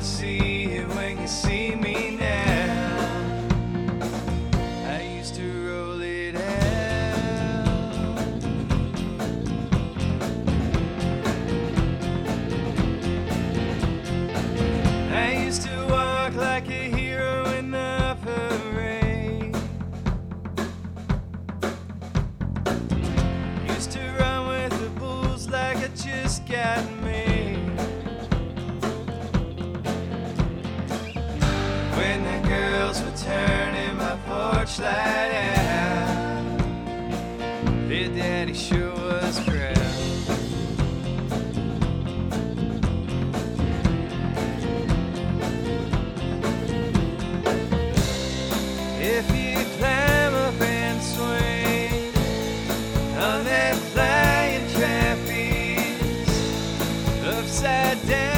i see you when you see me now. I used to roll it out. I used to walk like a hero in the parade. Used to run with the bulls like I just got. flashlight out. Their daddy sure was proud. If you climb up and swing on that flying trapeze upside down.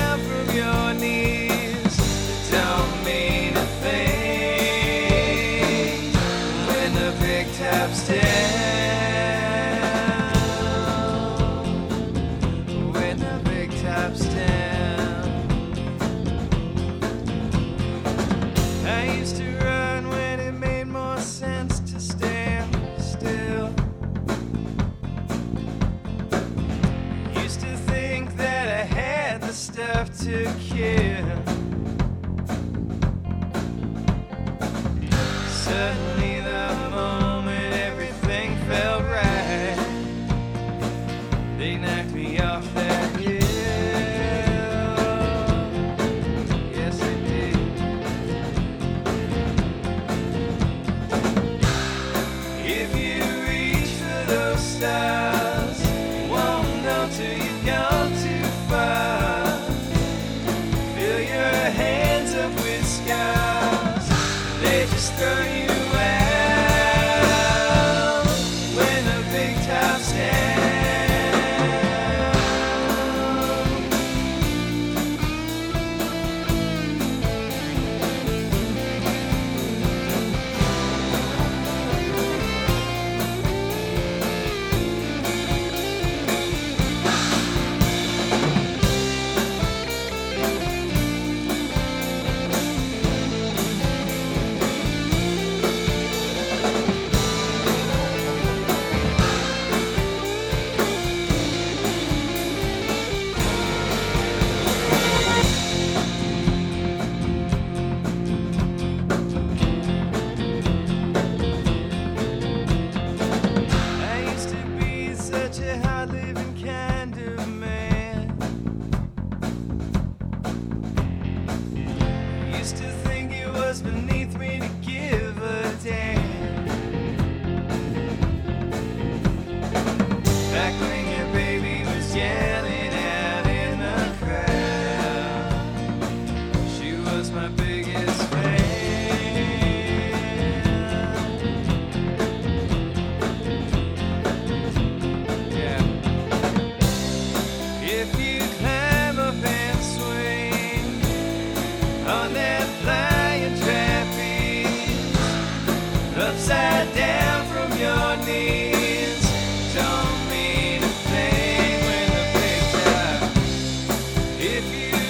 Suddenly, the moment everything felt right, they knocked me off that. Stay. was beneath me to give a damn. you.